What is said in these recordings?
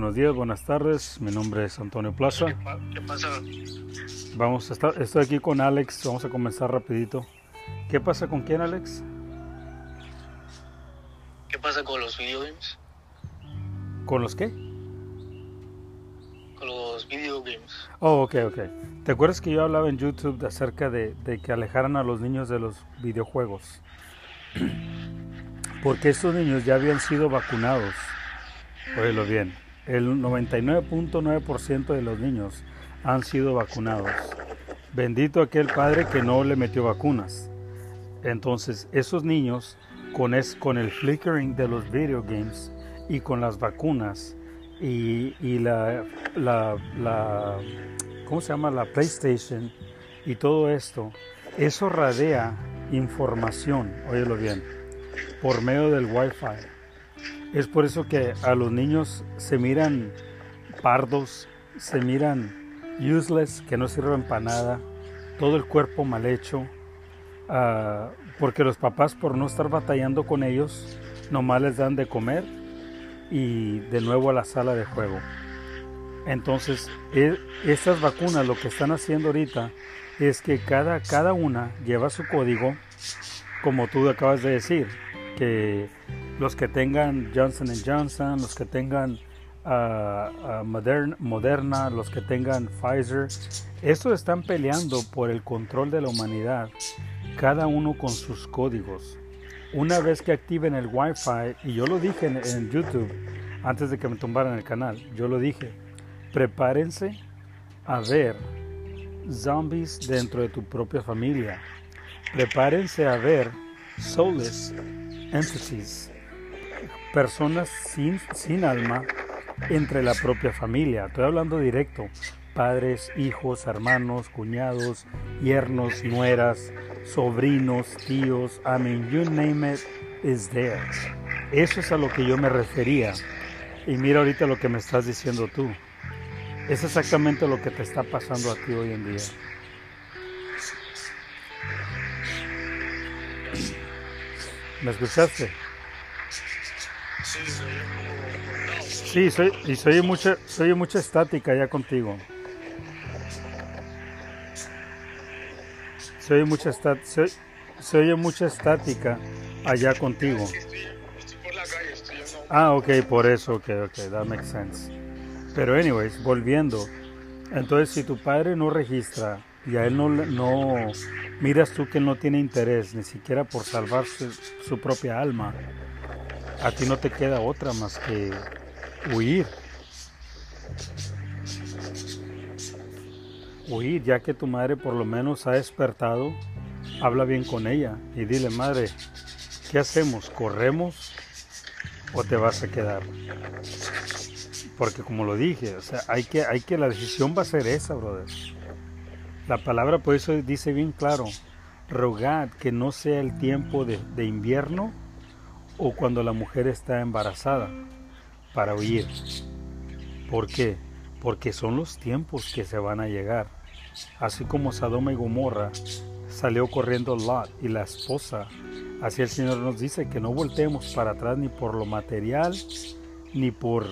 Buenos días, buenas tardes. Mi nombre es Antonio Plaza. ¿Qué, pa- qué pasa? Vamos a estar, estoy aquí con Alex. Vamos a comenzar rapidito. ¿Qué pasa con quién, Alex? ¿Qué pasa con los videogames? ¿Con los qué? Con los videogames. Oh, ok, ok. ¿Te acuerdas que yo hablaba en YouTube de acerca de, de que alejaran a los niños de los videojuegos? Porque estos niños ya habían sido vacunados. Óyelo bien. El 99.9% de los niños han sido vacunados. Bendito aquel padre que no le metió vacunas. Entonces, esos niños, con, el flickering de los video games y con las vacunas y, y la, la, la, ¿cómo se llama? La PlayStation y todo esto, eso radea información, óyelo bien, por medio del Wi-Fi. Es por eso que a los niños se miran pardos, se miran useless, que no sirven para nada, todo el cuerpo mal hecho, ah, porque los papás por no estar batallando con ellos, nomás les dan de comer y de nuevo a la sala de juego. Entonces, e- estas vacunas lo que están haciendo ahorita es que cada, cada una lleva su código, como tú acabas de decir, que los que tengan Johnson Johnson, los que tengan ah, ah, Modern- Moderna, los que tengan Pfizer, estos están peleando por el control de la humanidad, cada uno con sus códigos. Una vez que activen el Wi-Fi, y yo lo dije en, en YouTube antes de que me tumbaran el canal, yo lo dije, prepárense a ver zombies dentro de tu propia familia. Prepárense a ver soulless entities, personas sin, sin alma entre la propia familia. Estoy hablando directo. Padres, hijos, hermanos, cuñados, yernos, nueras, sobrinos, tíos, I mean, you name it, is there. Eso es a lo que yo me refería. Y mira ahorita lo que me estás diciendo tú. Es exactamente lo que te está pasando a ti hoy en día. ¿Me escuchaste? Sí, soy como... Y soy mucha, soy mucha estática ya contigo. Soy mucha estat, soy, se oye mucha estática allá contigo. Ah, ok, por eso, ok, ok, that makes sense. Pero anyways, volviendo. Entonces, si tu padre no registra y a él no, no miras tú que él no tiene interés ni siquiera por salvar su, su propia alma, a ti no te queda otra más que huir. Huir, ya que tu madre por lo menos ha despertado, habla bien con ella y dile, madre, ¿qué hacemos? ¿Corremos o te vas a quedar? Porque como lo dije, o sea, hay que, hay que, la decisión va a ser esa, brother. La palabra por eso dice bien claro, rogad que no sea el tiempo de, invierno o cuando la mujer está embarazada para huir. ¿Por qué? Porque son los tiempos que se van a llegar. Así como Sodoma y Gomorra salió corriendo Lot y la esposa, así el Señor nos dice que no volteemos para atrás ni por lo material, ni por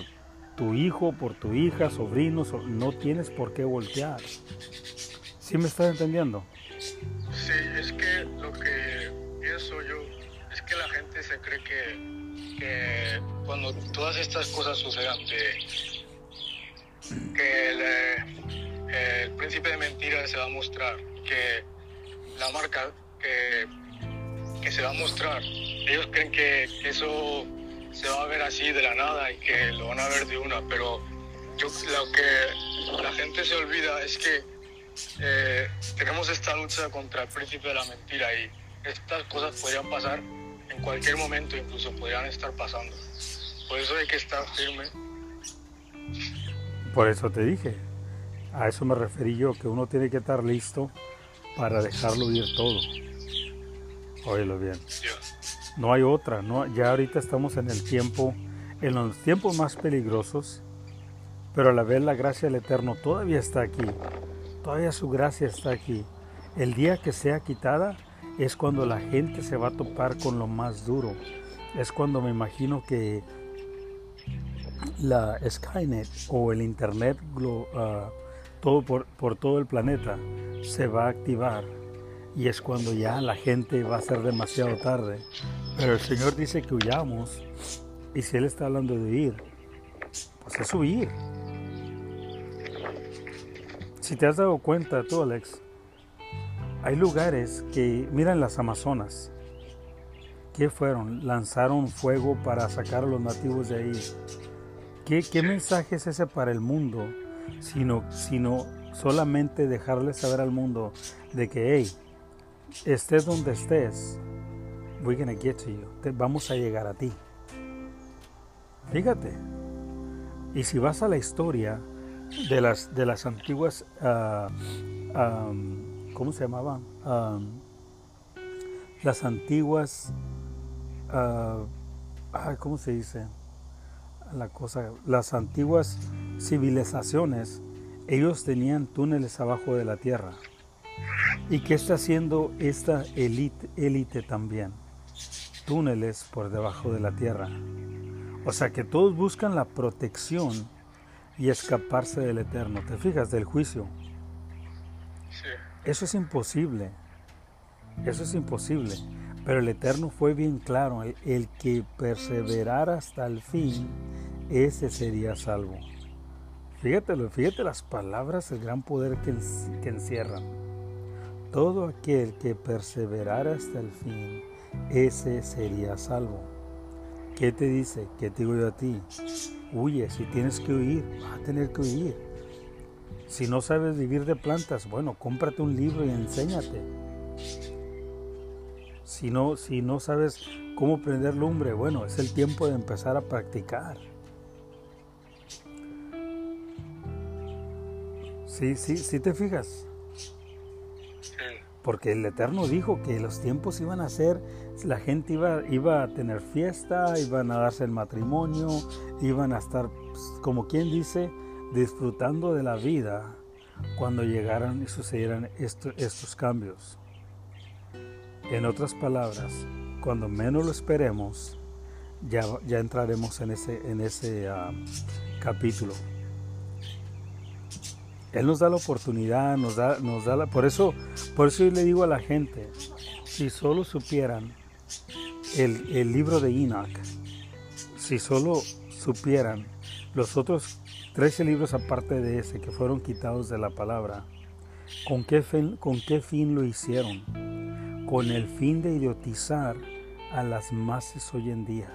tu hijo, por tu hija, sobrinos, no tienes por qué voltear. ¿Sí me estás entendiendo? Sí, es que lo que pienso yo es que la gente se cree que, cuando todas estas cosas sucedan, que, eh, el príncipe de mentiras se va a mostrar, que la marca que, que se va a mostrar, ellos creen que, que eso se va a ver así de la nada y que lo van a ver de una, pero yo lo que la gente se olvida es que eh, tenemos esta lucha contra el príncipe de la mentira y estas cosas podrían pasar en cualquier momento, incluso podrían estar pasando. Por eso hay que estar firme. Por eso te dije. A eso me referí yo, que uno tiene que estar listo para dejarlo ir todo. Óyelo bien. No hay otra, no, ya ahorita estamos en el tiempo, en los tiempos más peligrosos, pero a la vez la gracia del Eterno todavía está aquí, todavía su gracia está aquí. El día que sea quitada es cuando la gente se va a topar con lo más duro, es cuando me imagino que la Skynet o el Internet uh, todo por, todo el planeta se va a activar y es cuando ya la gente va a ser demasiado tarde. Pero el Señor dice que huyamos y si Él está hablando de huir, pues es huir. Si te has dado cuenta tú, Alex, hay lugares que, miran las Amazonas, ¿qué fueron? Lanzaron fuego para sacar a los nativos de ahí. ¿Qué, qué mensaje es ese para el mundo? Sino, sino solamente dejarle saber al mundo de que, hey, estés donde estés, we're gonna get to you. vamos a llegar a ti. Fíjate. Y si vas a la historia de las, de las antiguas, uh, ¿cómo se llamaban? las antiguas, uh, ¿cómo se dice? La cosa, las antiguas civilizaciones, ellos tenían túneles abajo de la tierra. ¿Y qué está haciendo esta élite, élite también? Túneles por debajo de la tierra. O sea que todos buscan la protección y escaparse del eterno. ¿Te fijas? Del juicio. Eso es imposible. Eso es imposible. Pero el Eterno fue bien claro. El, que perseverara hasta el fin, ese sería salvo. Fíjate, fíjate las palabras, el gran poder que, que encierran. Todo aquel que perseverara hasta el fin, ese sería salvo. ¿Qué te dice? ¿Qué te digo yo a ti? Huye, si tienes que huir, vas a tener que huir. Si no sabes vivir de plantas, bueno, cómprate un libro y enséñate. Si no, si no sabes cómo prender lumbre, bueno, es el tiempo de empezar a practicar. Sí, sí, sí te fijas. Porque el Eterno dijo que los tiempos iban a ser, la gente iba, iba a tener fiesta, iban a darse el matrimonio, iban a estar, pues, como quien dice, disfrutando de la vida cuando llegaran y sucedieran estos cambios. En otras palabras, cuando menos lo esperemos, ya, ya entraremos en ese, en ese ah, capítulo. Él nos da la oportunidad, nos da, nos da la, por eso, por eso yo le digo a la gente, si solo supieran el, el libro de Enoch, si solo supieran los otros 13 libros aparte de ese que fueron quitados de la palabra, ¿con qué fin, con qué fin lo hicieron? Con el fin de idiotizar a las masas hoy en día.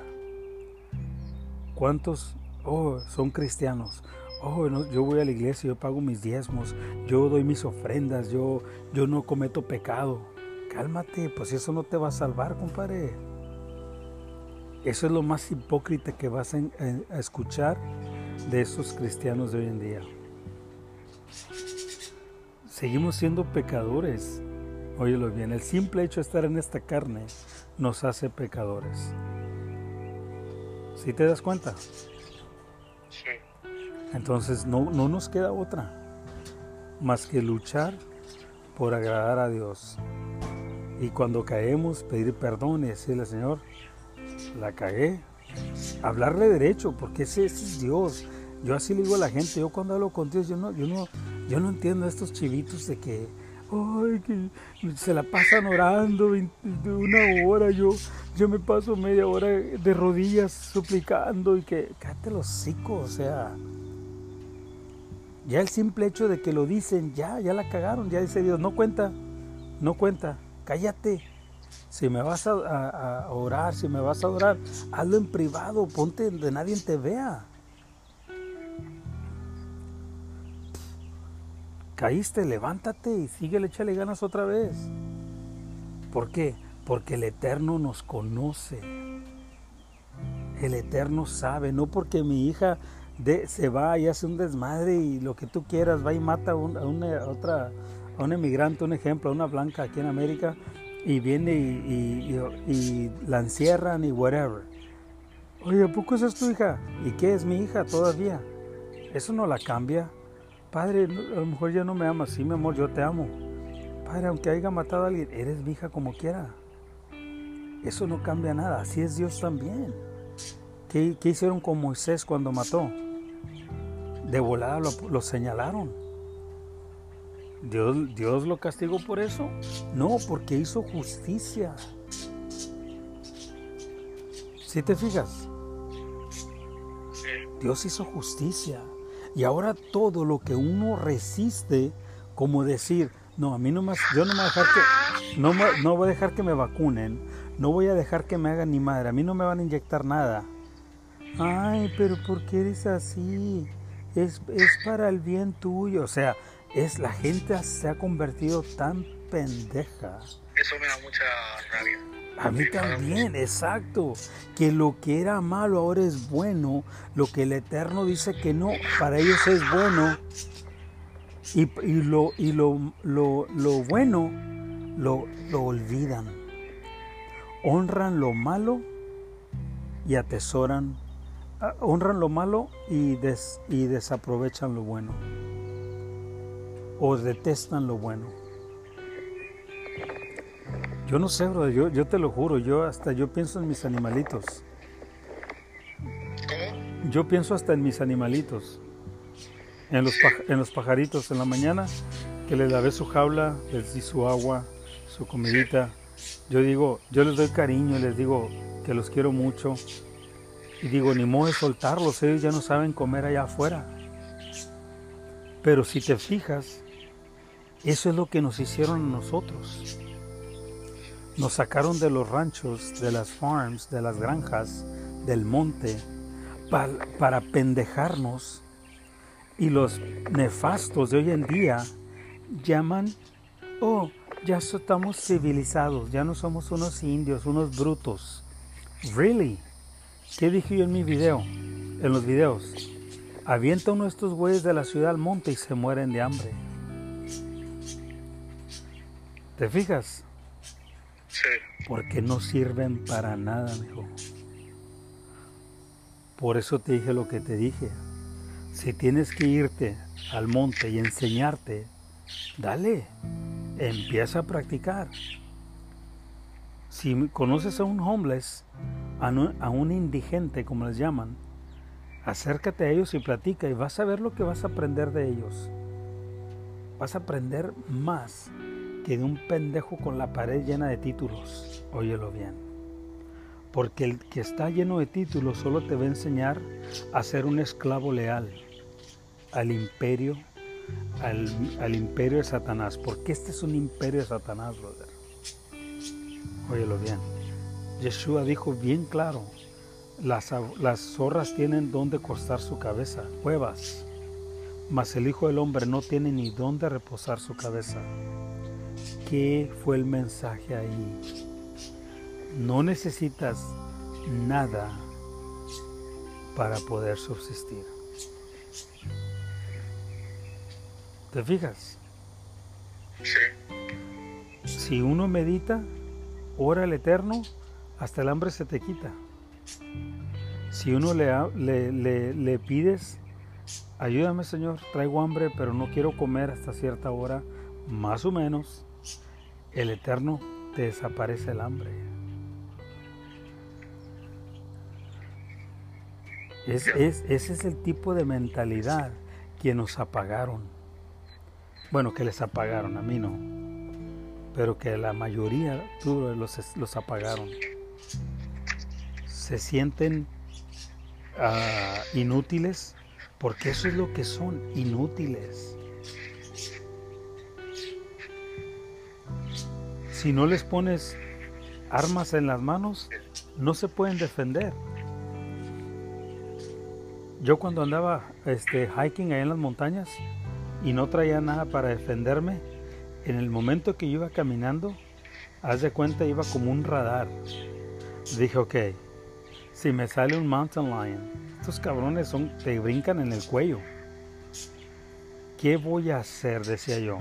¿Cuántos oh, son cristianos? oh, yo voy a la iglesia, yo pago mis diezmos, yo doy mis ofrendas, yo, yo no cometo pecado. Cálmate, pues eso no te va a salvar, compadre. Eso es lo más hipócrita que vas a, a escuchar de esos cristianos de hoy en día. Seguimos siendo pecadores. Óyelo bien, el simple hecho de estar en esta carne nos hace pecadores. ¿Sí te das cuenta? Entonces no, no nos queda otra más que luchar por agradar a Dios. Y cuando caemos, pedir perdón y decirle, Señor, la cagué. Hablarle derecho, porque ese, es Dios. Yo así le digo a la gente, yo cuando hablo con Dios, yo no, yo no, yo no entiendo a estos chivitos de que, ay, que se la pasan orando una hora, yo, yo me paso media hora de rodillas suplicando y que, cállate los hocico, o sea, ya el simple hecho de que lo dicen, ya, ya la cagaron, ya dice Dios, no cuenta, no cuenta, cállate. Si me vas a, orar, si me vas a orar, hazlo en privado, ponte donde nadie te vea. Caíste, levántate y síguele, échale ganas otra vez. ¿Por qué? Porque el Eterno nos conoce. El Eterno sabe, no porque mi hija se va y hace un desmadre y lo que tú quieras, va y mata a, una, otra, a un emigrante, un ejemplo, a una blanca aquí en América, y viene y, la encierran y whatever. Oye, ¿a poco esa es tu hija? ¿Y qué es mi hija todavía? Eso no la cambia. Padre, a lo mejor ya no me amas. Sí, mi amor, yo te amo. Padre, aunque haya matado a alguien, eres mi hija como quiera. Eso no cambia nada. Así es Dios también. ¿qué, hicieron con Moisés cuando mató? De volada lo, señalaron. Dios, ¿Dios lo castigó por eso? No, porque hizo justicia. ¿Sí te fijas? Dios hizo justicia. Y ahora todo lo que uno resiste, como decir, no, a mí no más, yo no me voy a dejar que, no, no voy a dejar que me vacunen, no voy a dejar que me hagan ni madre, a mí no me van a inyectar nada. Ay, pero ¿por qué eres así? Es, es para el bien tuyo. O sea, es la gente se ha convertido tan pendeja. Eso me da mucha rabia. A mí también, exacto. Que lo que era malo ahora es bueno. Lo que el Eterno dice que no, para ellos es bueno. Y, lo, y lo, lo, lo bueno lo, lo olvidan. Honran lo malo y atesoran. Ah, honran lo malo y, des, y desaprovechan lo bueno. O detestan lo bueno. Yo no sé, bro, yo, yo te lo juro, yo hasta yo pienso en mis animalitos. Yo pienso hasta en mis animalitos. En los, en los pajaritos en la mañana, que les lavé su jaula, les di su agua, su comidita. Yo digo, yo les doy cariño, les digo que los quiero mucho. Y digo, ni modo de soltarlos, ellos ya no saben comer allá afuera. Pero si te fijas, eso es lo que nos hicieron nosotros. Nos sacaron de los ranchos, de las farms, de las granjas, del monte, para, pendejarnos. Y los nefastos de hoy en día llaman, oh, ya estamos civilizados, ya no somos unos indios, unos brutos. Really? ¿Qué dije yo en mi video? En los videos. Avienta uno de estos güeyes de la ciudad al monte y se mueren de hambre. ¿Te fijas? Porque no sirven para nada, hijo. Por eso te dije lo que te dije. Si tienes que irte al monte y enseñarte, dale, empieza a practicar. Si conoces a un homeless, a un indigente, como les llaman, acércate a ellos y platica y vas a ver lo que vas a aprender de ellos. Vas a aprender más que de un pendejo con la pared llena de títulos. Óyelo bien. Porque el que está lleno de títulos solo te va a enseñar a ser un esclavo leal al imperio, al, imperio de Satanás. Porque este es un imperio de Satanás, brother. Óyelo bien. Yeshua dijo bien claro, las, las zorras tienen donde costar su cabeza, cuevas, mas el Hijo del Hombre no tiene ni dónde reposar su cabeza. ¿Qué fue el mensaje ahí? No necesitas nada para poder subsistir. ¿Te fijas? Sí. Si uno medita, ora al Eterno, hasta el hambre se te quita. Si uno le, le, le pides, ayúdame Señor, traigo hambre, pero no quiero comer hasta cierta hora, más o menos, el Eterno te desaparece el hambre. Es, ese es el tipo de mentalidad que nos apagaron. Bueno, que les apagaron, a mí no. Pero que la mayoría los, los apagaron. Se sienten ah, inútiles porque eso es lo que son, inútiles. Si no les pones armas en las manos, no se pueden defender. Yo cuando andaba este, hiking ahí en las montañas y no traía nada para defenderme, en el momento que iba caminando, haz de cuenta iba como un radar. Dije, ok, si me sale un mountain lion, estos cabrones son, te brincan en el cuello. ¿Qué voy a hacer? Decía yo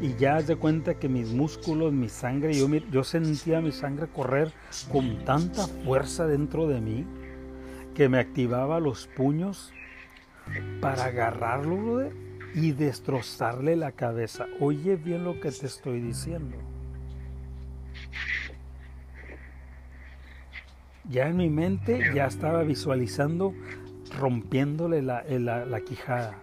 y ya haz de cuenta que mis músculos, mi sangre, yo, yo sentía mi sangre correr con tanta fuerza dentro de mí que me activaba los puños para agarrarlo y destrozarle la cabeza. Oye bien lo que te estoy diciendo. Ya en mi mente ya estaba visualizando rompiéndole la, la, la quijada.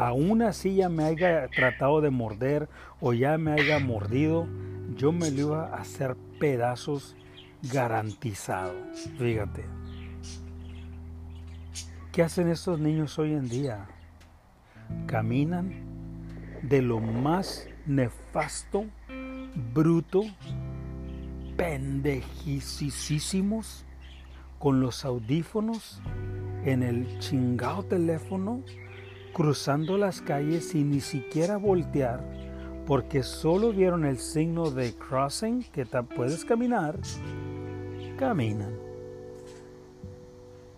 Aún así ya me haya tratado de morder o ya me haya mordido, yo me lo iba a hacer pedazos garantizado. Fíjate. ¿Qué hacen estos niños hoy en día? Caminan de lo más nefasto, bruto, pendejicísimos, con los audífonos en el chingado teléfono, cruzando las calles sin ni siquiera voltear, porque solo vieron el signo de crossing, que puedes caminar, caminan.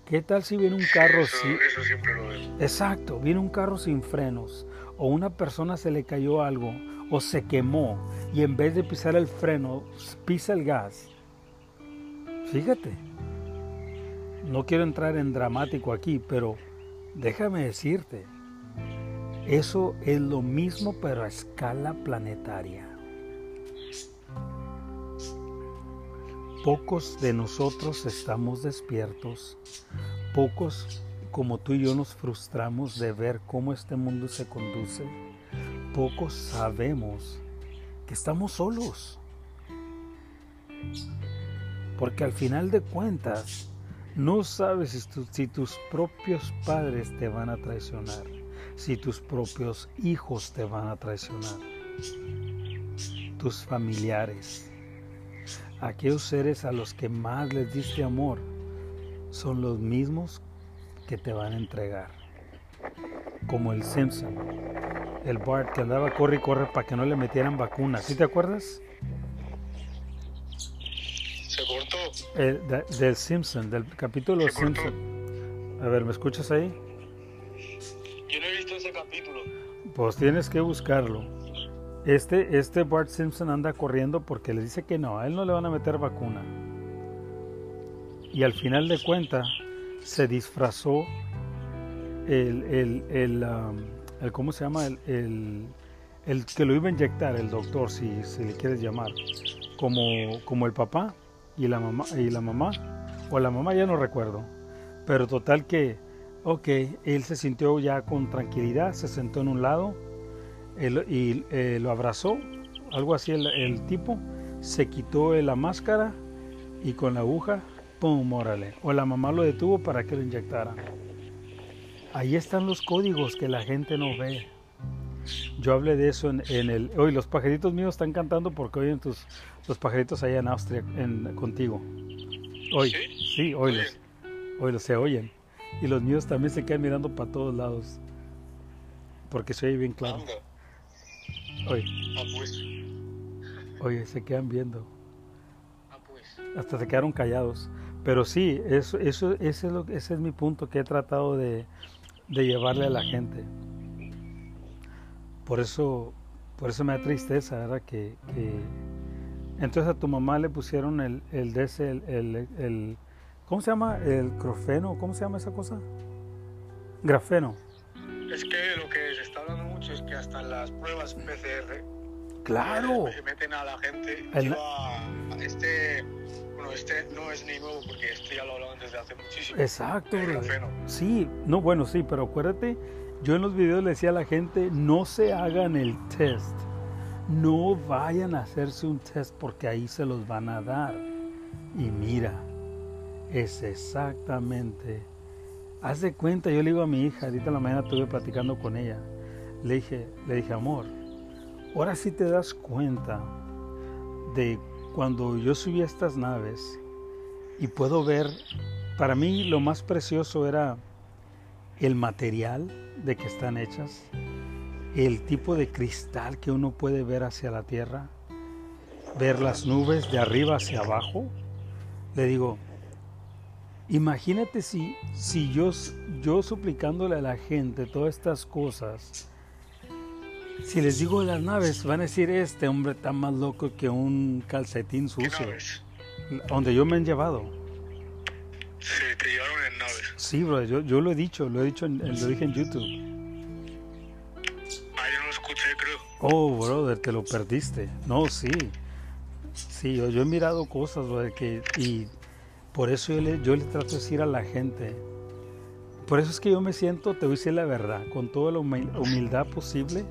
¿Qué tal si viene un carro sin... Eso siempre lo veo. Exacto, viene un carro sin frenos o una persona se le cayó algo o se quemó y en vez de pisar el freno pisa el gas. Fíjate, no quiero entrar en dramático aquí, pero déjame decirte, eso es lo mismo pero a escala planetaria. Pocos de nosotros estamos despiertos, pocos como tú y yo nos frustramos de ver cómo este mundo se conduce, pocos sabemos que estamos solos. Porque al final de cuentas, no sabes si, tus propios padres te van a traicionar, si tus propios hijos te van a traicionar, tus familiares aquellos seres a los que más les diste amor son los mismos que te van a entregar. Como el Simpson, el Bart que andaba corre y corre para que no le metieran vacunas. ¿Sí te acuerdas? Se cortó. Eh, del Simpson, del capítulo Simpson. A ver, ¿me escuchas ahí? Pues tienes que buscarlo. Este, este Bart Simpson anda corriendo porque le dice que no, a él no le van a meter vacuna. Y al final de cuentas se disfrazó el, el, el, um, ¿cómo se llama? El, el, que lo iba a inyectar, el doctor, si, si le quieres llamar, como, como el papá y la mamá, y la mamá, o la mamá ya no recuerdo, pero total que, ok, él se sintió ya con tranquilidad, se sentó en un lado, y eh, lo abrazó, algo así el, tipo, se quitó la máscara y con la aguja, ¡pum! Órale. O la mamá lo detuvo para que lo inyectara. Ahí están los códigos que la gente no ve. Yo hablé de eso en, el... Hoy los pajaritos míos están cantando porque oyen tus, los pajaritos allá en Austria en, contigo. Hoy, sí, hoy los, hoy los se oyen. Y los míos también se quedan mirando para todos lados. Porque se oye bien claro. Oye. Ah, pues. Oye, se quedan viendo. Ah, pues. Hasta se quedaron callados. Pero sí, eso, eso, ese, es lo, ese es mi punto que he tratado de, de llevarle a la gente. Por eso, por eso me da tristeza, ¿verdad? Que, que... entonces a tu mamá le pusieron el, el, el, el, ¿cómo se llama? El crofeno, ¿cómo se llama esa cosa? Grafeno. Es que lo que se está hablando mucho es que hasta las pruebas PCR claro meten a la gente lleva este bueno este no es ni nuevo porque este ya lo hablaban desde hace muchísimo exacto sí no bueno sí pero acuérdate yo en los videos le decía a la gente no se hagan el test no vayan a hacerse un test porque ahí se los van a dar y mira es exactamente Haz de cuenta, yo le digo a mi hija, ahorita en la mañana estuve platicando con ella, le dije, le dije, amor, ahora sí te das cuenta de cuando yo subí a estas naves y puedo ver, para mí lo más precioso era el material de que están hechas, el tipo de cristal que uno puede ver hacia la tierra, ver las nubes de arriba hacia abajo. Le digo, Imagínate si, si yo, yo suplicándole a la gente todas estas cosas, si les digo de las naves, van a decir, este hombre está más loco que un calcetín sucio. Donde yo me han llevado. Sí, te llevaron en naves. Sí, bro, yo, yo lo he dicho, lo he dicho, en, lo dije en YouTube. Ah, yo no lo escuché, creo. Oh, brother, te lo perdiste. No, sí. Sí, yo, yo he mirado cosas, brother, que, y por eso yo le, yo le trato de decir a la gente, por eso es que yo me siento, te voy a decir la verdad, con toda la humil- humildad posible,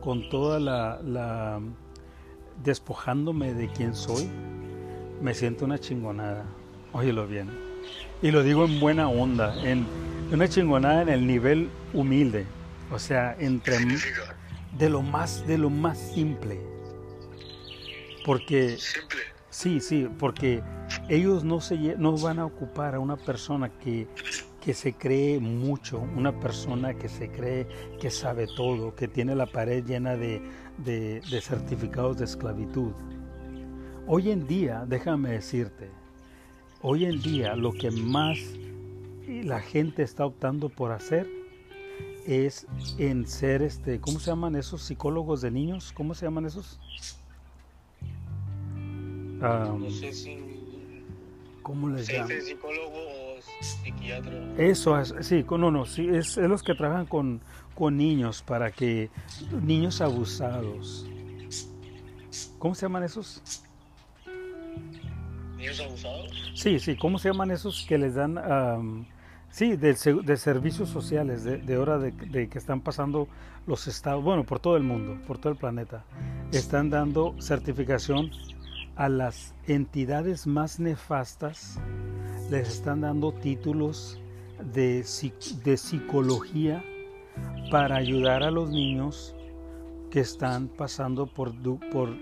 con toda la, la- despojándome de quién soy, me siento una chingonada. Óyelo bien. Y lo digo en buena onda, en una chingonada en el nivel humilde. O sea, entre de lo más de lo más simple. Porque simple. Sí, sí, porque ellos no, se, no van a ocupar a una persona que, que se cree mucho, una persona que se cree que sabe todo, que tiene la pared llena de, de- de certificados de esclavitud. Hoy en día, déjame decirte, hoy en día lo que más la gente está optando por hacer es en ser, este, ¿cómo se llaman esos psicólogos de niños? ¿Cómo se llaman esos? Ah, No sé si ¿Cómo les se llaman? dice psicólogo o psiquiatra. Eso es, sí, no, no, sí, es, es los que trabajan con, con niños para que niños abusados. ¿Cómo se llaman esos? Niños abusados. Sí, sí, ¿cómo se llaman esos que les dan, sí, de, de servicios sociales, de, de hora de, de que están pasando los estados, bueno, por todo el mundo, por todo el planeta, están dando certificación a las entidades más nefastas, les están dando títulos de, de psicología para ayudar a los niños que están pasando por, por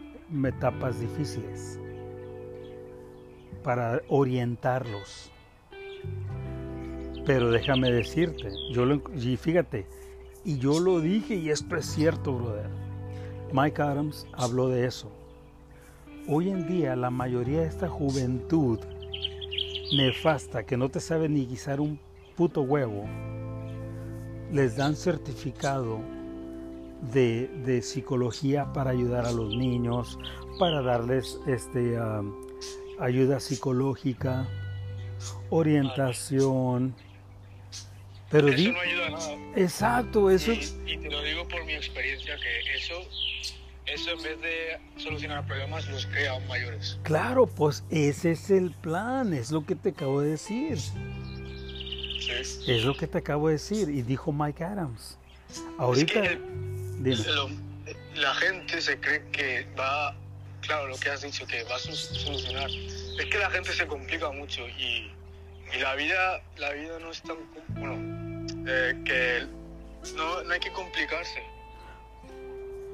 etapas difíciles para orientarlos. Pero déjame decirte, yo lo, y fíjate, y yo lo dije y esto es cierto, brother. Mike Adams habló de eso. Hoy en día la mayoría de esta juventud nefasta que no te sabe ni guisar un puto huevo, les dan certificado de, de psicología para ayudar a los niños, para darles este, um, ayuda psicológica, orientación. Pero di, Eso no ayuda a nada. exacto, eso Y, y te lo digo por mi experiencia que eso, eso en vez de solucionar problemas los crea aún mayores. claro, pues ese es el plan, es lo que te acabo de decir. Sí. Es lo que te acabo de decir y dijo Mike Adams. Ahorita, Es que dime. lo- la gente se cree que va, claro, lo que has dicho, que va a solucionar. Es que la gente se complica mucho y, y la vida la vida no es tan, bueno, eh, que no, no hay que complicarse.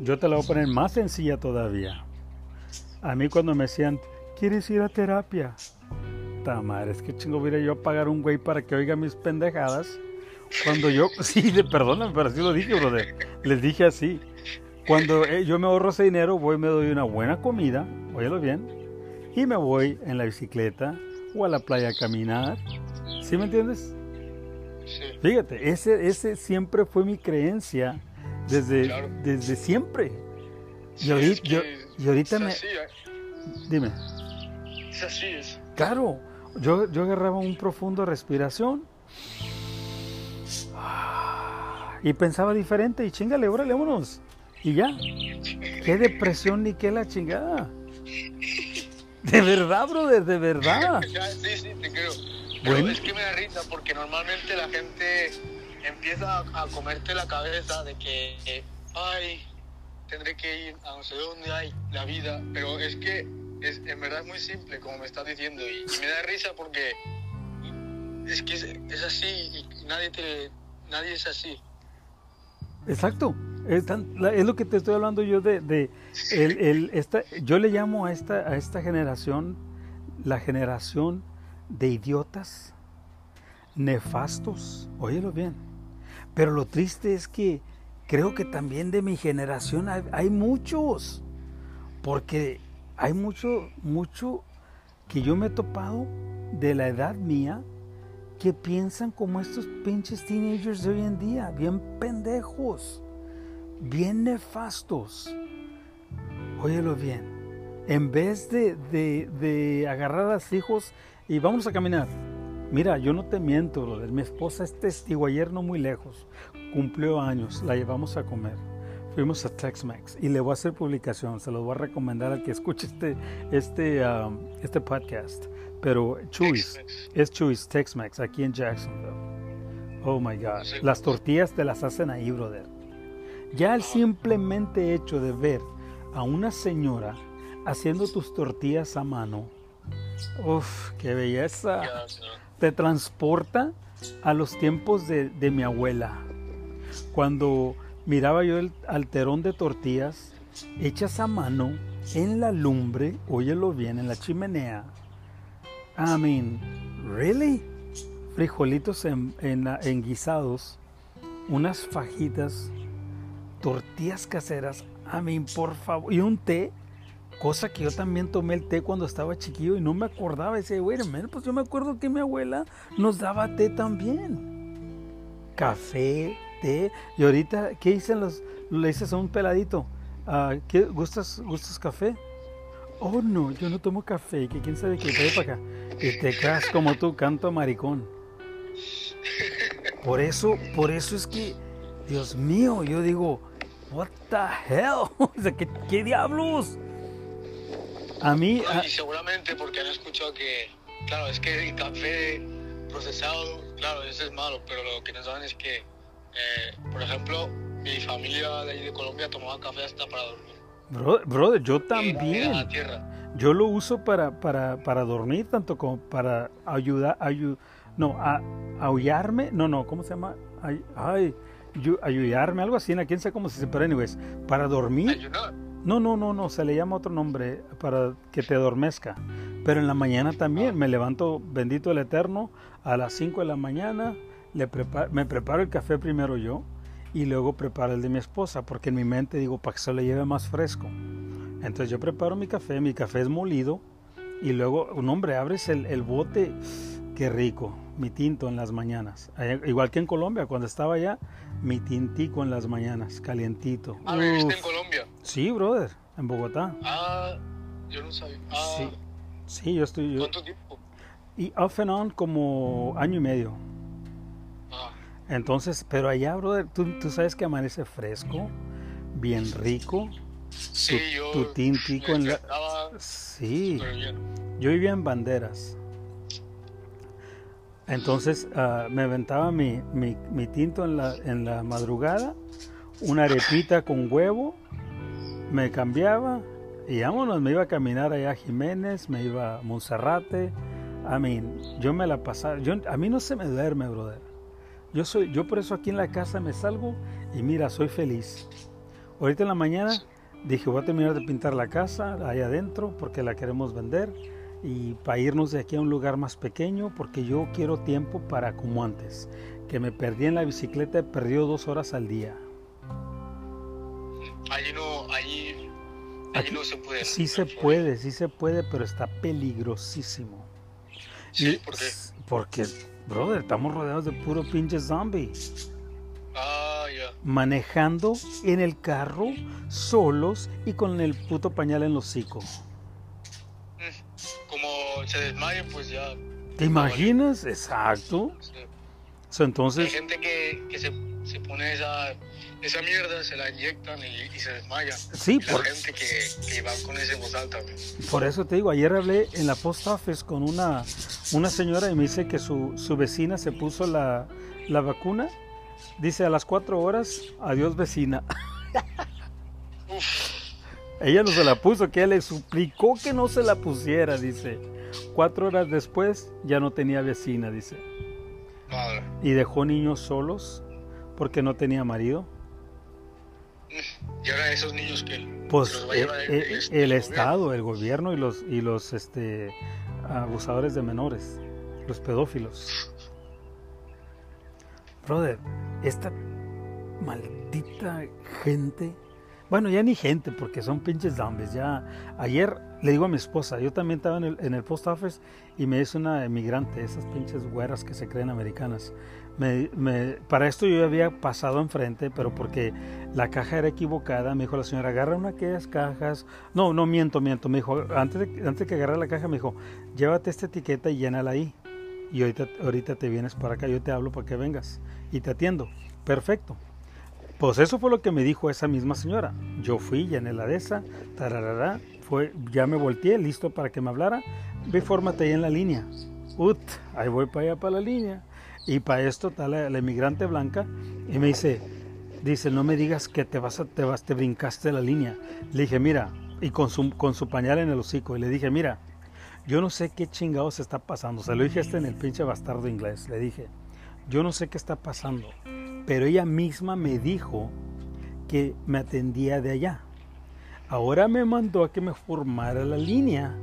Yo te la voy a poner más sencilla todavía. A mí cuando me decían, ¿quieres ir a terapia? Ta madre, es que chingo voy a yo a pagar un güey para que oiga mis pendejadas. Cuando yo, sí, perdóname, pero así lo dije, brother. Les dije así. Cuando eh, yo me ahorro ese dinero, voy y me doy una buena comida, óyelo bien, y me voy en la bicicleta o a la playa a caminar. ¿Sí me entiendes? Sí. Fíjate, ese, ese siempre fue mi creencia desde, Claro. desde siempre. Y Sí, ahorita, es que yo- y ahorita me... así, eh. Dime, Es así, es. claro, yo, yo agarraba un profundo respiración y pensaba diferente y chingale, órale, vámonos. Y ya, qué depresión ni qué la chingada. De verdad, brother, de verdad. Sí, sí, te creo. Pero Bueno. es que me da risa porque normalmente la gente empieza a, a comerte la cabeza de que, eh, ay, tendré que ir a no sé dónde hay la vida. Pero es que es, en verdad es muy simple, como me estás diciendo. Y, y me da risa porque es que es, es así y nadie, te, nadie es así. Exacto. Es, tan- la- es lo que te estoy hablando yo de, de el, el- esta, yo le llamo a esta, a esta generación la generación de idiotas, nefastos. Óyelo bien. Pero lo triste es que creo que también de mi generación hay, muchos. Porque hay mucho, mucho que yo me he topado de la edad mía que piensan como estos pinches teenagers de hoy en día, bien pendejos, bien nefastos. Óyelo bien, en vez de, de, de agarrar a los hijos y vamos a caminar. Mira, yo no te miento, brother. Mi esposa es testigo ayer no muy lejos. Cumplió años, la llevamos a comer. Fuimos a Tex-Mex y le voy a hacer publicación, se los voy a recomendar al que escuche este, este, um, este podcast. Pero Chuy's, es Chuy's Tex-Mex aquí en Jacksonville. Oh my God. Las tortillas te las hacen ahí, brother. Ya el simplemente hecho de ver a una señora haciendo tus tortillas a mano, uff, qué belleza. Te transporta a los tiempos de, mi abuela. Cuando miraba yo el alterón de tortillas hechas a mano en la lumbre, óyelo bien, en la chimenea. I mean, really? Frijolitos en, en, guisados, unas fajitas, tortillas caseras. I mean, por favor. Y un té, cosa que yo también tomé el té cuando estaba chiquillo y no me acordaba. Ese, güey, pues yo me acuerdo que mi abuela nos daba té también. Café, y ahorita, ¿qué dicen los? Le dices a un peladito, ah, ¿qué, ¿gustas, ¿gustas café? Oh, no, yo no tomo café, que quién sabe qué trae para acá. Y te quedas como tú, canto maricón. Por eso, por eso es que, Dios mío, yo digo, what the hell? ¿Qué, qué diablos? A mí... Y seguramente porque han escuchado que, claro, es que el café procesado, claro, eso es malo, pero lo que no saben es que eh, por ejemplo, mi familia de ahí de Colombia tomaba café hasta para dormir. Brother, yo también. Yo lo uso para, para, para dormir, tanto como para ayudar, no, a, aullarme, no, no, ¿cómo se llama? Ay, ay ayudarme, algo así, ¿quién sabe cómo se? Pero anyways, para dormir. No, no, no, no, se le llama otro nombre para que te adormezca. Pero en la mañana también, ah. me levanto, bendito el Eterno, a las 5 de la mañana, me preparo el café primero yo y luego preparo el de mi esposa, porque en mi mente digo, para que se le lleve más fresco. Entonces yo preparo mi café, mi café es molido y luego, un hombre, abres el, bote, qué rico, mi tinto en las mañanas. Igual que en Colombia, cuando estaba allá, mi tintico en las mañanas, calientito. Ah, ¿viviste en Colombia? Sí, brother, en Bogotá. Ah, yo no sabía. Ah. Sí, sí, yo estoy... ¿Cuánto tiempo? Y off and on como año y medio. Entonces, pero allá, brother, tú, sabes que amanece fresco, bien rico. Sí, tu, yo. tintico en la. Sí. Yo vivía en banderas. Entonces uh, me aventaba mi, mi, tinto en la, en la madrugada, una arepita con huevo, me cambiaba y vámonos, me iba a caminar allá a Jiménez, me iba a Monserrate. I mean, yo me la pasaba. Yo, a mí no se me duerme, brother. Yo, soy, yo por eso aquí en la casa me salgo y mira, soy feliz. Ahorita en la mañana dije, voy a terminar de pintar la casa ahí adentro porque la queremos vender y para irnos de aquí a un lugar más pequeño porque yo quiero tiempo para como antes. Que me perdí en la bicicleta, he perdido dos horas al día. Allí no, allí, no se puede. Sí se puede, sí se puede, pero está peligrosísimo. Sí, ¿por qué? Porque Brother, estamos rodeados de puro pinche zombie. Ah, ya. Manejando en el carro, solos y con el puto pañal en los hocico. Se desmayen, pues ya. ¿Te imaginas? Exacto. Sí. entonces. Hay gente que, que se, se pone esa esa mierda se la inyectan y, se desmayan. Sí, por... la gente que, que, va con ese voz alta. Por eso te digo, ayer hablé en la post office con una, una señora y me dice que su, su vecina se puso la, la vacuna. Dice a las cuatro horas, adiós vecina. Ella no se la puso, que ella le suplicó que no se la pusiera, dice. Cuatro horas después ya no tenía vecina, dice. Y dejó niños solos porque no tenía marido. Y ahora esos niños que pues eh, eh, el, Estado, el gobierno y los y los este abusadores de menores, los pedófilos. Brother, esta maldita gente, bueno ya ni gente porque son pinches zombies. Ya ayer le digo a mi esposa, yo también estaba en el, en el post office y me hizo una emigrante, esas pinches güeras que se creen americanas. Me, para esto yo había pasado enfrente, pero porque la caja era equivocada, me dijo la señora, agarra una de aquellas cajas. No, no, miento, miento. Me dijo, antes de, antes que agarre la caja, me dijo, llévate esta etiqueta y llénala ahí. Y ahorita, ahorita te vienes para acá, yo te hablo para que vengas y te atiendo. Perfecto. Pues eso fue lo que me dijo esa misma señora. Yo fui, llené la de esa, tararara, fue, ya me volteé, listo para que me hablara. Ve, fórmate ahí en la línea. Ut, ahí voy para allá, para la línea. Y para esto está la, inmigrante blanca y me dice, dice, no me digas que te vas, a, te vas, te brincaste la línea. Le dije, mira, y con su, con su pañal en el hocico, y le dije, mira, yo no sé qué chingados está pasando. Se lo dije este en el pinche bastardo inglés. Le dije, yo no sé qué está pasando. Pero ella misma me dijo que me atendía de allá. Ahora me mandó a que me formara la línea.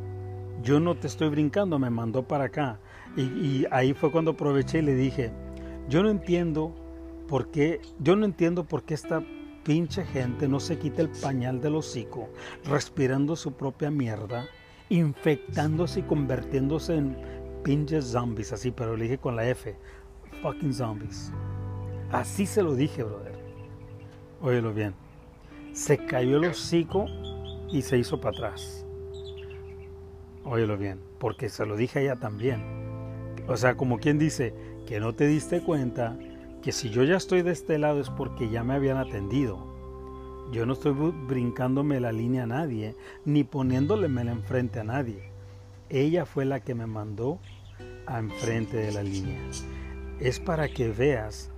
Yo no te estoy brincando, me mandó para acá. Y, ahí fue cuando aproveché y le dije, yo no entiendo por qué, yo no entiendo por qué esta pinche gente no se quita el pañal del hocico, respirando su propia mierda, infectándose y convirtiéndose en pinches zombies, así, pero le dije con la F, fucking zombies. Así se lo dije, brother. Óyelo bien. Se cayó el hocico y se hizo para atrás. Óyelo bien, porque se lo dije a ella también. O sea, como quien dice, que no te diste cuenta que si yo ya estoy de este lado es porque ya me habían atendido. Yo no estoy brincándome la línea a nadie, ni poniéndole enfrente a nadie. Ella fue la que me mandó a enfrente de la línea. Es para que veas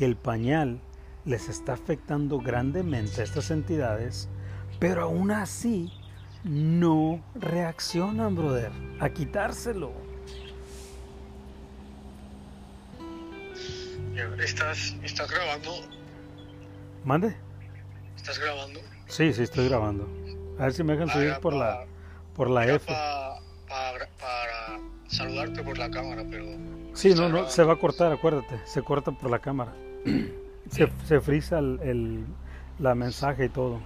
que el pañal les está afectando grandemente a estas entidades, pero aún así no reaccionan, brother, a quitárselo. ¿Estás, ¿Estás grabando? ¿Mande? ¿Estás grabando? Sí, sí, estoy grabando. A ver si me dejan Ah, subir por la, por la F. pa- pa- para saludarte por la cámara, pero... Sí, no, no, grabando. se va a cortar, acuérdate. Se corta por la cámara. Se, frisa el, la mensaje y todo.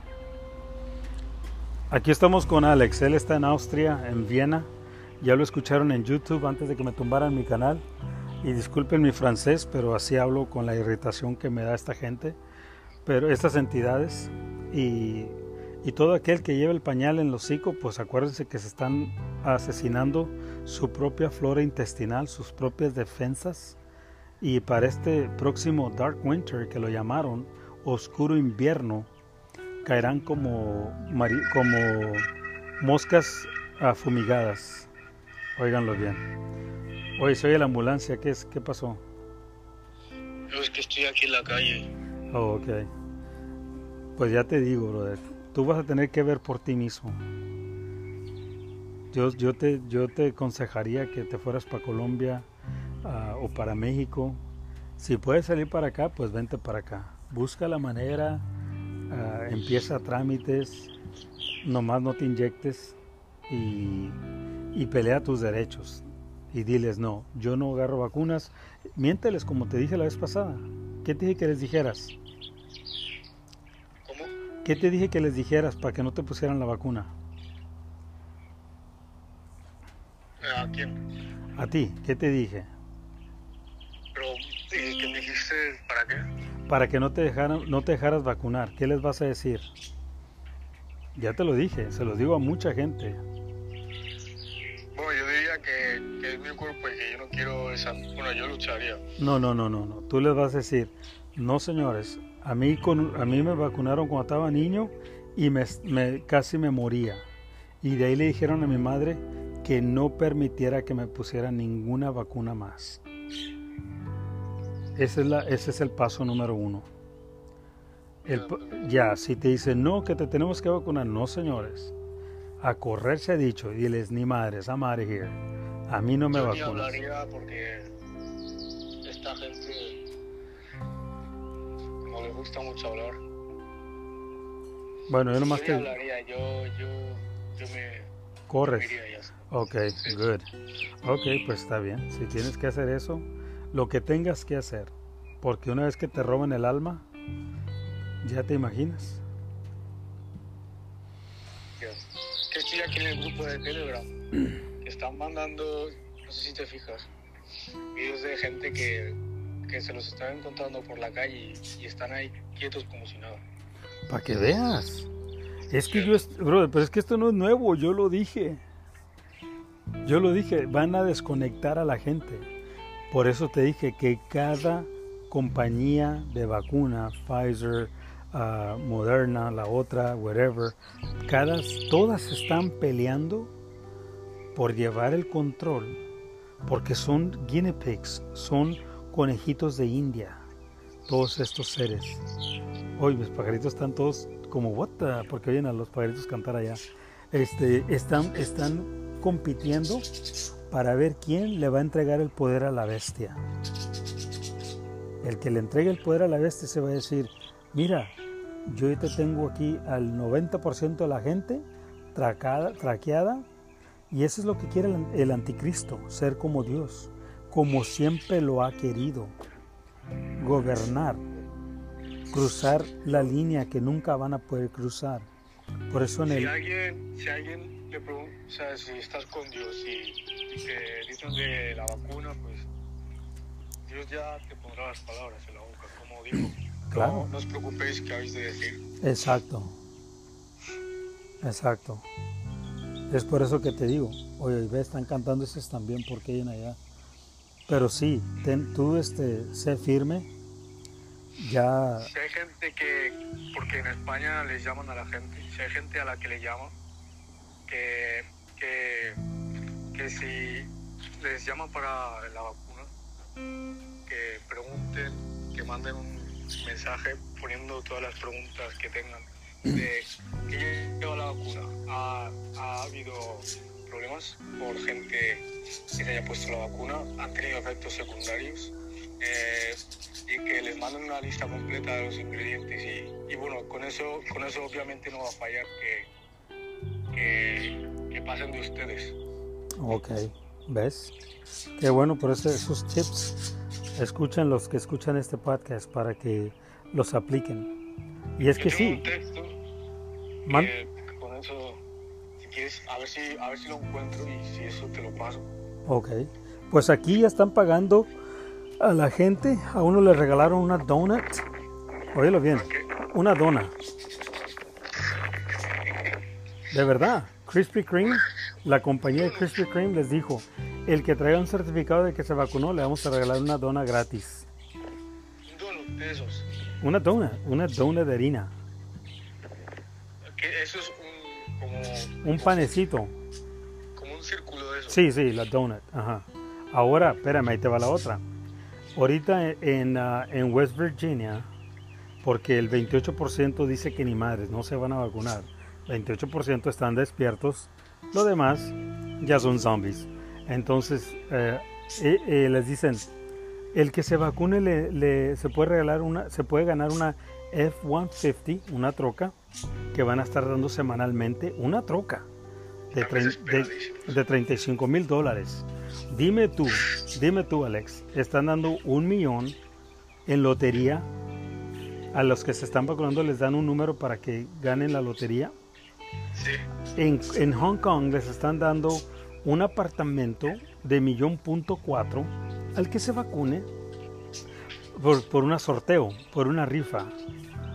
Aquí estamos con Alex. Él está en Austria, en Viena. Ya lo escucharon en YouTube antes de que me tumbaran mi canal. Y disculpen mi francés, pero así hablo con la irritación que me da esta gente. Pero estas entidades y, y todo aquel que lleva el pañal en el hocico, pues acuérdense que se están asesinando su propia flora intestinal, sus propias defensas. Y para este próximo Dark Winter, que lo llamaron Oscuro Invierno, caerán como, como moscas fumigadas. Óiganlo bien. Oye, soy la ambulancia, ¿qué, es? ¿qué pasó? Yo es que estoy aquí en la calle. Oh, ok. Pues ya te digo, brother. Tú vas a tener que ver por ti mismo. Yo, yo, te, yo te aconsejaría que te fueras para Colombia o para México. Si puedes salir para acá, pues vente para acá. Busca la manera, ah, empieza trámites, nomás no te inyectes y, y pelea tus derechos. Y diles, no, yo no agarro vacunas. Miénteles como te dije la vez pasada. ¿Qué te dije que les dijeras? ¿Cómo? ¿Qué te dije que les dijeras para que no te pusieran la vacuna? ¿A quién? A ti, ¿qué te dije? ¿Para qué? Para que no te dejaran, no te dejaras vacunar. ¿Qué les vas a decir? Ya te lo dije, se lo digo a mucha gente. Bueno, yo diría que, que es mi cuerpo y que yo no quiero esa... Bueno, yo lucharía. No, no, no, no, no. Tú les vas a decir, no señores, a mí, con, a mí me vacunaron cuando estaba niño y me, me- casi me moría. Y de ahí le dijeron a mi madre que no permitiera que me pusieran ninguna vacuna más. Ese es, la, ese es el paso número uno. El ya, si te dicen no, que te tenemos que vacunar, no señores. A correr se ha dicho, y diles, ni madres, I'm out of here. A mí no me yo vacunas. hablaría porque esta gente no le gusta mucho hablar. Bueno, yo nomás yo te hablaría, yo, yo, yo me, corres. me iría. Ok, good. Ok, pues está bien. Si tienes que hacer eso, lo que tengas que hacer. Porque una vez que te roban el alma, ya te imaginas. Que estoy aquí en el grupo de Telegram. Que están mandando, no sé si te fijas, videos de gente que, que se los están encontrando por la calle y, y están ahí quietos como si nada. Para que veas. Es que yo, brother, pero es que esto no es nuevo, yo lo dije. Yo lo dije, van a desconectar a la gente. Por eso te dije que cada compañía de vacuna, Pfizer, ah, Moderna, la otra, whatever, todas están peleando por llevar el control, porque son guinea pigs, son conejitos de India, todos estos seres. Hoy mis pajaritos están todos como what porque oyen a los pajaritos cantar allá. Este, están, están compitiendo para ver quién le va a entregar el poder a la bestia. El que le entregue el poder a la bestia se va a decir, mira, yo te tengo aquí al 90% de la gente tracada, traqueada y eso es lo que quiere el, anticristo, ser como Dios, como siempre lo ha querido, gobernar, cruzar la línea que nunca van a poder cruzar. Por eso en el... pregunta, o sea, si estás con Dios y, y te dicen de la vacuna, pues Dios ya te pondrá las palabras en la boca, como dijo. Claro. No, no os preocupéis que habéis de decir. Exacto. Exacto. Es por eso que te digo, oye, ve, están cantando esos también porque hay allá. Pero sí, ten, tú este, sé firme. Ya. Si hay gente que, porque en España les llaman a la gente, si hay gente a la que le llaman, que, que, que si les llaman para la vacuna, que pregunten, que manden un mensaje poniendo todas las preguntas que tengan de que lleva la vacuna. Ha, ha habido problemas por gente que se haya puesto la vacuna, han tenido efectos secundarios eh, y que les manden una lista completa de los ingredientes y, y, bueno, con eso, con eso obviamente no va a fallar que, que, que pasen de ustedes. Ok, ¿ves? Qué bueno por eso, esos tips. Escuchen los que escuchan este podcast para que los apliquen. Y es que Yo sí. un texto Man- que con eso, si quieres, a ver si, a ver si lo encuentro y si eso te lo paso. Ok. Pues aquí ya están pagando a la gente. A uno le regalaron una donut. Óyelo bien. Una dona. De verdad. Krispy Kreme, la compañía de Krispy Kreme les dijo, el que traiga un certificado de que se vacunó le vamos a regalar una dona gratis. Un donut de esos. Una dona, una dona de harina. Que eso es un, como, Un panecito. como un círculo de esos. Sí, sí, la donut. Ajá. Ahora, espérame, ahí te va la otra. Ahorita en, ah, en West Virginia, porque el 28% dice que ni madres, no se van a vacunar. 28% están despiertos, lo demás ya son zombies. Entonces, eh, eh, eh, les dicen, el que se vacune le, le- se puede regalar una, se puede ganar una F-150, una troca, que van a estar dando semanalmente, una troca de, de 35 mil dólares. Dime tú, dime tú, Alex, están dando un millón en lotería. A los que se están vacunando les dan un número para que ganen la lotería. Sí. En, en Hong Kong les están dando un apartamento de millón punto cuatro al que se vacune por, por un sorteo, por una rifa.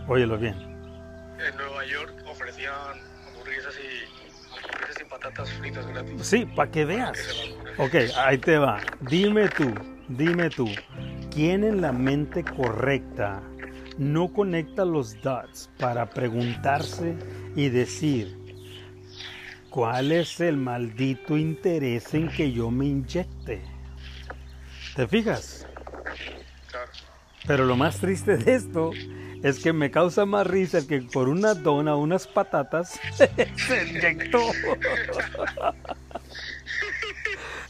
Óyelo bien. En Nueva York ofrecían hamburguesas y, hamburguesas y patatas fritas gratis. Sí, para que Que veas. se vacunen. Ok, ahí te va. Dime tú, dime tú, ¿quién en la mente correcta no conecta los dots para preguntarse y decir, ¿cuál es el maldito interés en que yo me inyecte? ¿Te fijas? Claro. Pero lo más triste de esto es que me causa más risa el que por una dona, unas patatas, se inyectó.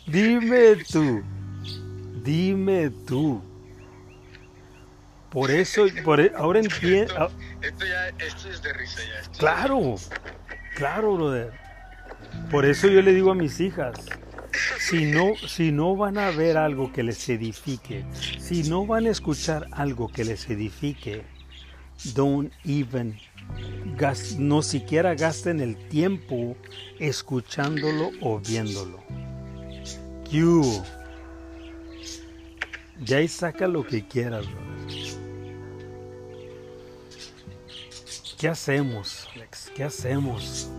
Dime tú, dime tú. Por eso, por, e- ahora entiendo. Esto, esto ya esto es de risa ya. esto. Claro, claro, brother. Por eso yo le digo a mis hijas, si no, si no van a ver algo que les edifique, si no van a escuchar algo que les edifique, don't even, gas- no siquiera gasten el tiempo escuchándolo o viéndolo. You. De ahí saca lo que quieras, brother. ¿Qué hacemos, Alex? ¿Qué hacemos?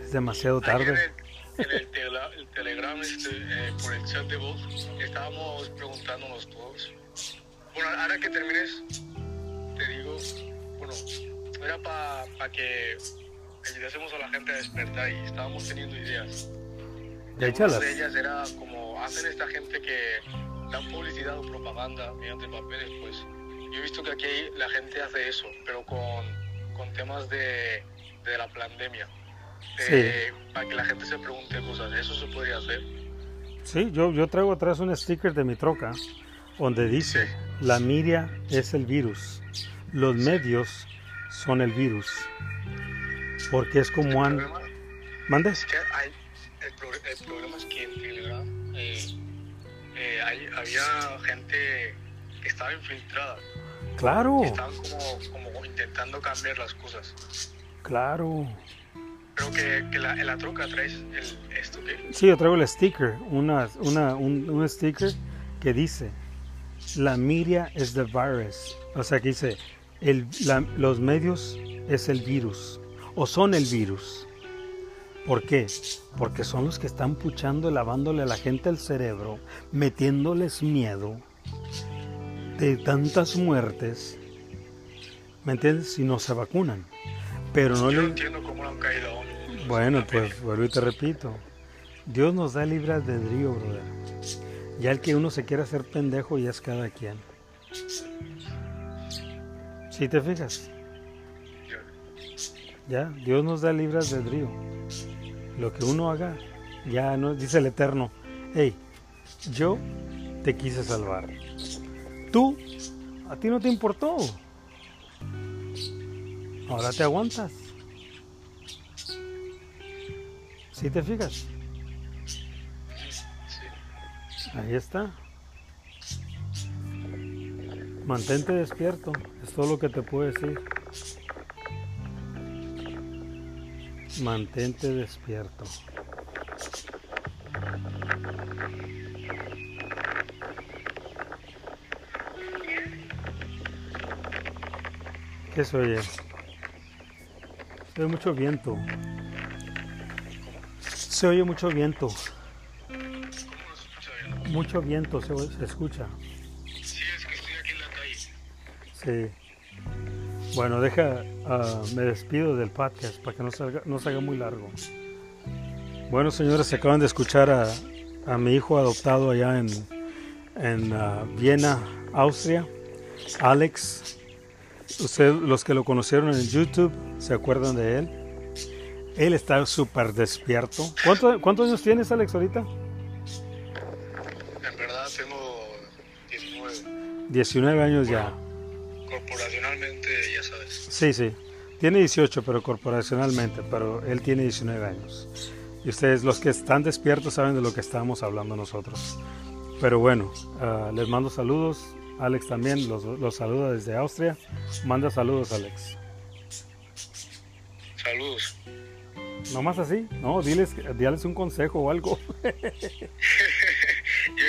Es demasiado tarde. En el, en el Telegram, este, eh, por el chat de voz, estábamos preguntándonos todos. Bueno, ahora que termines, te digo teléfono era para que ayudásemos a la gente a despertar y estábamos teniendo ideas. Ya Una de ellas era como hacen esta gente que dan publicidad o propaganda mediante papeles, pues yo he visto que aquí la gente hace eso, pero con, con temas de, de la pandemia. De- Para que la gente se pregunte cosas, eso se podría hacer. Sí, yo, yo traigo atrás un sticker de mi troca donde dice, la miria es el virus, los medios son el virus. Porque es como han... problema ¿Mande? es que hay, el, pro- el problema es que en Telegram eh, eh, hay- había gente estaba infiltrada, Claro, estaban como, como intentando cambiar las cosas. claro. Pero que, que la, la troca traes el, esto que Sí, yo traigo el sticker, una, una, un, un sticker que dice, la media es the virus. O sea, que dice, el, la- los medios es el virus, o son el virus. ¿Por qué? Porque son los que están puchando, lavándole a la gente el cerebro, metiéndoles miedo de tantas muertes. ¿Me entiendes? Si no se vacunan. Pero no yo le... entiendo cómo han caído. Bueno, pues vuelvo y te repito. Dios nos da libre albedrío, brother. Ya el que uno se quiera hacer pendejo ya es cada quien. Si te fijas, ya, Dios nos da libre albedrío. Lo que uno haga, ya no, dice el Eterno, hey, yo te quise salvar. Tú, a ti no te importó. Ahora te aguantas. Si te fijas, Sí. ahí está. Mantente despierto, es todo lo que te puedo decir. Mantente despierto. ¿Qué se oye? Se oye mucho viento. Se oye mucho viento. Mucho viento se, se escucha. Sí, es que estoy aquí en la calle. Sí. Bueno, deja, ah, me despido del podcast para que no, salga, no se haga muy largo. Bueno, señores, se acaban de escuchar a, a mi hijo adoptado allá en, en ah, Viena, Austria, Alex. Ustedes, los que lo conocieron en YouTube, se acuerdan de él. Él está súper despierto. ¿Cuánto- ¿Cuántos años tienes, Alex, ahorita? En verdad tengo 19. 19 años ya. Corporacionalmente, ya sabes. Sí, sí. Tiene 18, pero corporacionalmente, pero él tiene 19 años. Y ustedes, los que están despiertos, saben de lo que estamos hablando nosotros. Pero bueno, ah, les mando saludos. Alex también los, los saluda desde Austria. Manda saludos, Alex. Saludos. No más así, no, diles, diles un consejo o algo. Yo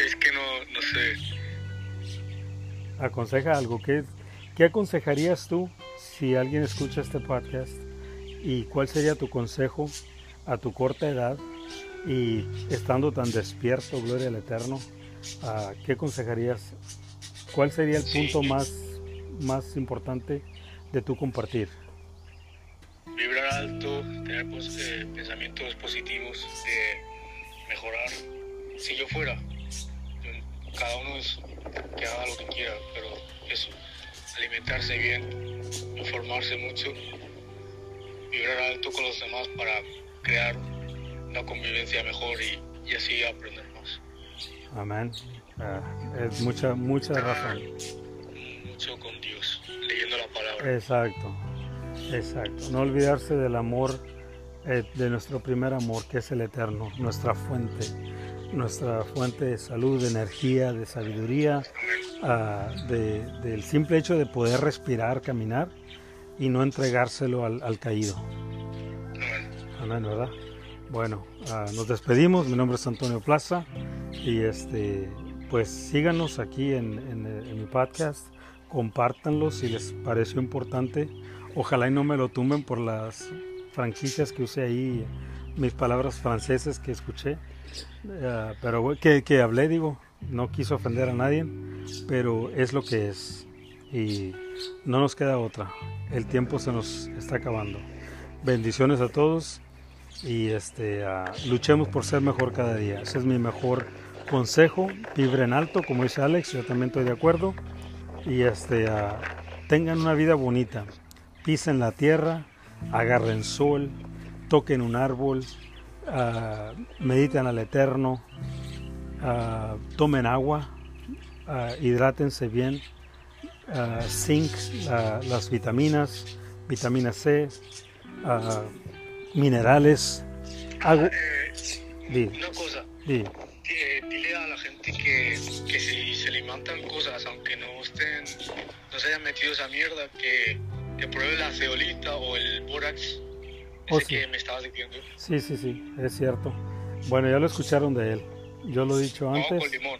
es que no, no sé. Aconseja algo. ¿Qué, ¿Qué aconsejarías tú si alguien escucha este podcast? ¿Y cuál sería tu consejo a tu corta edad y estando tan despierto, gloria al Eterno? ah, ¿Qué aconsejarías? ¿Cuál sería el Sí. punto más, más importante de tu compartir? Vibrar alto, tener pues, eh, pensamientos positivos de mejorar. Si yo fuera, cada uno es que haga lo que quiera, pero eso, alimentarse bien, informarse mucho, vibrar alto con los demás para crear una convivencia mejor y, y así aprender más. Amén. Ah, es mucha, mucha razón. Mucho con Dios, leyendo la palabra. Exacto, exacto. No olvidarse del amor, eh, de nuestro primer amor, que es el eterno, nuestra fuente, nuestra fuente de salud, de energía, de sabiduría, ah, de- del simple hecho de poder respirar, caminar y no entregárselo al, al caído. Amén. Amén, ¿verdad? Bueno, ah, nos despedimos. Mi nombre es Antonio Plaza y este, pues síganos aquí eh, en mi podcast, compártanlo si les pareció importante. Ojalá y no me lo tumben por las franquicias que usé ahí, mis palabras francesas que escuché, Ah, pero que, que hablé, digo, no quiso ofender a nadie, pero es lo que es. y no nos queda otra. El tiempo se nos está acabando. Bendiciones a todos y este, ah, luchemos por ser mejor cada día. Ese es mi mejor consejo. Vibren alto, como dice Alex, yo también estoy de acuerdo. Y este, ah, tengan una vida bonita. Pisen la tierra, agarren sol, toquen un árbol, uh, mediten al Eterno, tomen agua, hidrátense bien, zinc, las vitaminas, vitamina C, minerales. Agua. Eh, una cosa. Eh, que, que, si se alimentan cosas, aunque no estén, no se hayan metido esa mierda, que, que pruebe la ceolita o el borax. Oh, que me estabas diciendo. Sí, sí, sí, es cierto. Bueno, ya lo escucharon de él. Yo lo he dicho antes. con limón.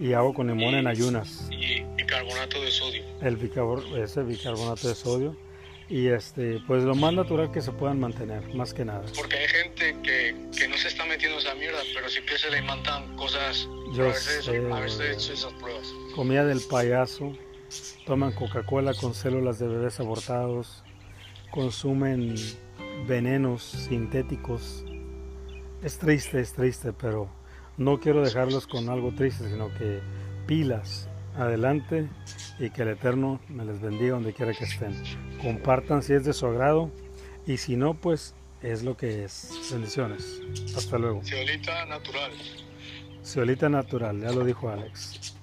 Y hago con limón en ayunas. Y bicarbonato de sodio. El bicarbonato, ese bicarbonato de sodio y este pues lo más natural que se puedan mantener, más que nada. Porque hay gente que, que no se está metiendo esa mierda, pero sí que se le mandan cosas. Yo a veces, sé, a veces esas pruebas. Comida del payaso, toman Coca-Cola con células de bebés abortados, consumen venenos sintéticos. Es triste, es triste, pero no quiero dejarlos con algo triste, sino que pilas, adelante y que el Eterno me les bendiga donde quiera que estén. Compartan si es de su agrado y si no, pues es lo que es. Bendiciones. Hasta luego. Ciolita natural. Ciolita natural, ya lo dijo Alex.